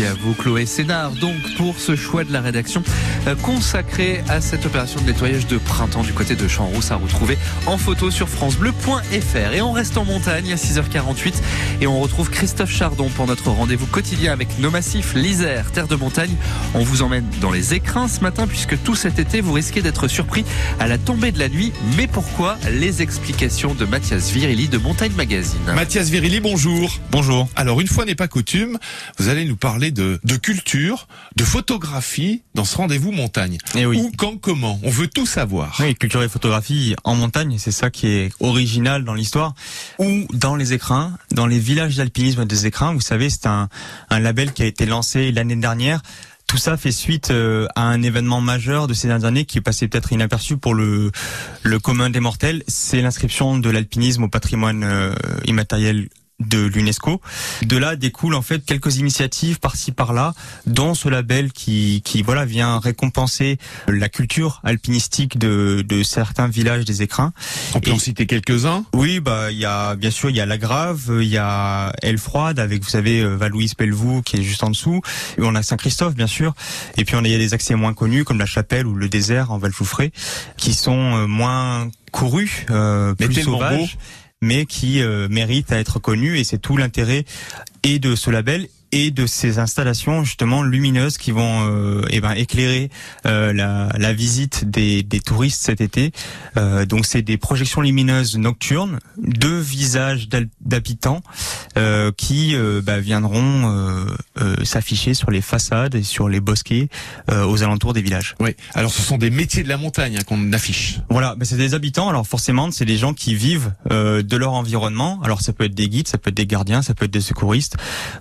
Merci à vous, Chloé Sénard, donc pour ce choix de la rédaction euh, consacré à cette opération de nettoyage de printemps du côté de Champs-Rousse à retrouver en photo sur francebleu.fr. Et on reste en montagne à 6h48 et on retrouve Christophe Chardon pour notre rendez-vous quotidien avec nos massifs l'Isère, terre de montagne. On vous emmène dans les écrins ce matin puisque tout cet été vous risquez d'être surpris à la tombée de la nuit. Mais pourquoi? Les explications de Mathias Virilli de Montagne Magazine. Mathias Virilli, bonjour. Bonjour. Alors, une fois n'est pas coutume, vous allez nous parler de, de culture, de photographie dans ce rendez-vous montagne. Eh oui. Où, quand, comment? On veut tout savoir. Oui, culture et photographie en montagne, c'est ça qui est original dans l'histoire. Ou dans les écrins, dans les villages d'alpinisme des écrins, vous savez, c'est un, un label qui a été lancé l'année dernière. Tout ça fait suite euh, à un événement majeur de ces dernières années qui est passé peut-être inaperçu pour le, le commun des mortels. C'est l'inscription de l'alpinisme au patrimoine euh, immatériel de l'UNESCO. De là découlent en fait quelques initiatives par-ci par-là, dont ce label qui, qui voilà vient récompenser la culture alpinistique de, de certains villages des écrins. On peut Et- en citer quelques-uns? Oui, bah il y a bien sûr il y a la Grave, il y a Elle Froide avec vous savez euh, Valouise Pelvoux qui est juste en dessous. Et on a Saint-Christophe bien sûr. Et puis on a il y a des accès moins connus comme la Chapelle ou le désert en Val qui sont euh, moins courus, euh, plus sauvages, mais qui euh, méritent à être connus. Et c'est tout l'intérêt et de ce label et de ces installations justement lumineuses qui vont euh, eh ben éclairer euh, la, la visite des, des touristes cet été. Euh, donc c'est des projections lumineuses nocturnes, deux visages d'habitants euh, qui euh, bah, viendront euh, s'afficher sur les façades et sur les bosquets euh, aux alentours des villages. Oui. Alors, ce sont des métiers de la montagne hein, qu'on affiche. Voilà, mais c'est des habitants. Alors forcément, c'est des gens qui vivent euh, de leur environnement. Alors ça peut être des guides, ça peut être des gardiens, ça peut être des secouristes.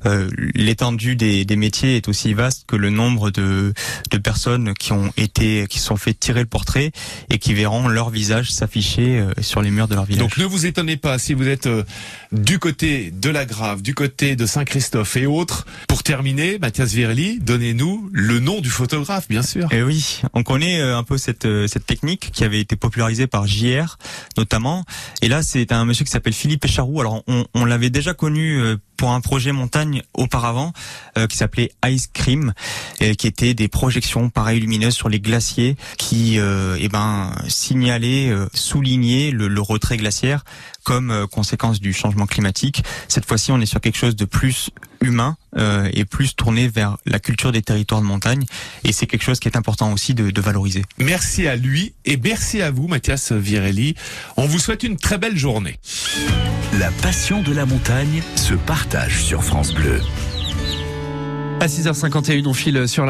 Euh, L'étendue des, des métiers est aussi vaste que le nombre de, de personnes qui ont été, qui sont fait tirer le portrait et qui verront leur visage s'afficher euh, sur les murs de leur village. Donc, ne vous étonnez pas si vous êtes euh, du côté de la Grave, du côté de Saint-Christophe et autres. Pour terminer, Mathias Virilli, donnez-nous le nom du photographe, bien sûr. Et Eh oui, on connaît un peu cette cette technique qui avait été popularisée par JR notamment. Et là, c'est un monsieur qui s'appelle Philippe Écharou. Alors, on, on l'avait déjà connu pour un projet montagne auparavant euh, qui s'appelait Ice Cream, qui était des projections pareilles lumineuses sur les glaciers qui, euh, eh ben, signalaient, euh, soulignaient le, le retrait glaciaire comme euh, conséquence du changement climatique. Cette fois-ci, on est sur quelque chose de plus humain euh, et plus tourné vers la culture des territoires de montagne. Et c'est quelque chose qui est important aussi de, de valoriser. Merci à lui et merci à vous, Mathias Virelli. On vous souhaite une très belle journée. La passion de la montagne se partage sur France Bleu. À 6h51, on file sur la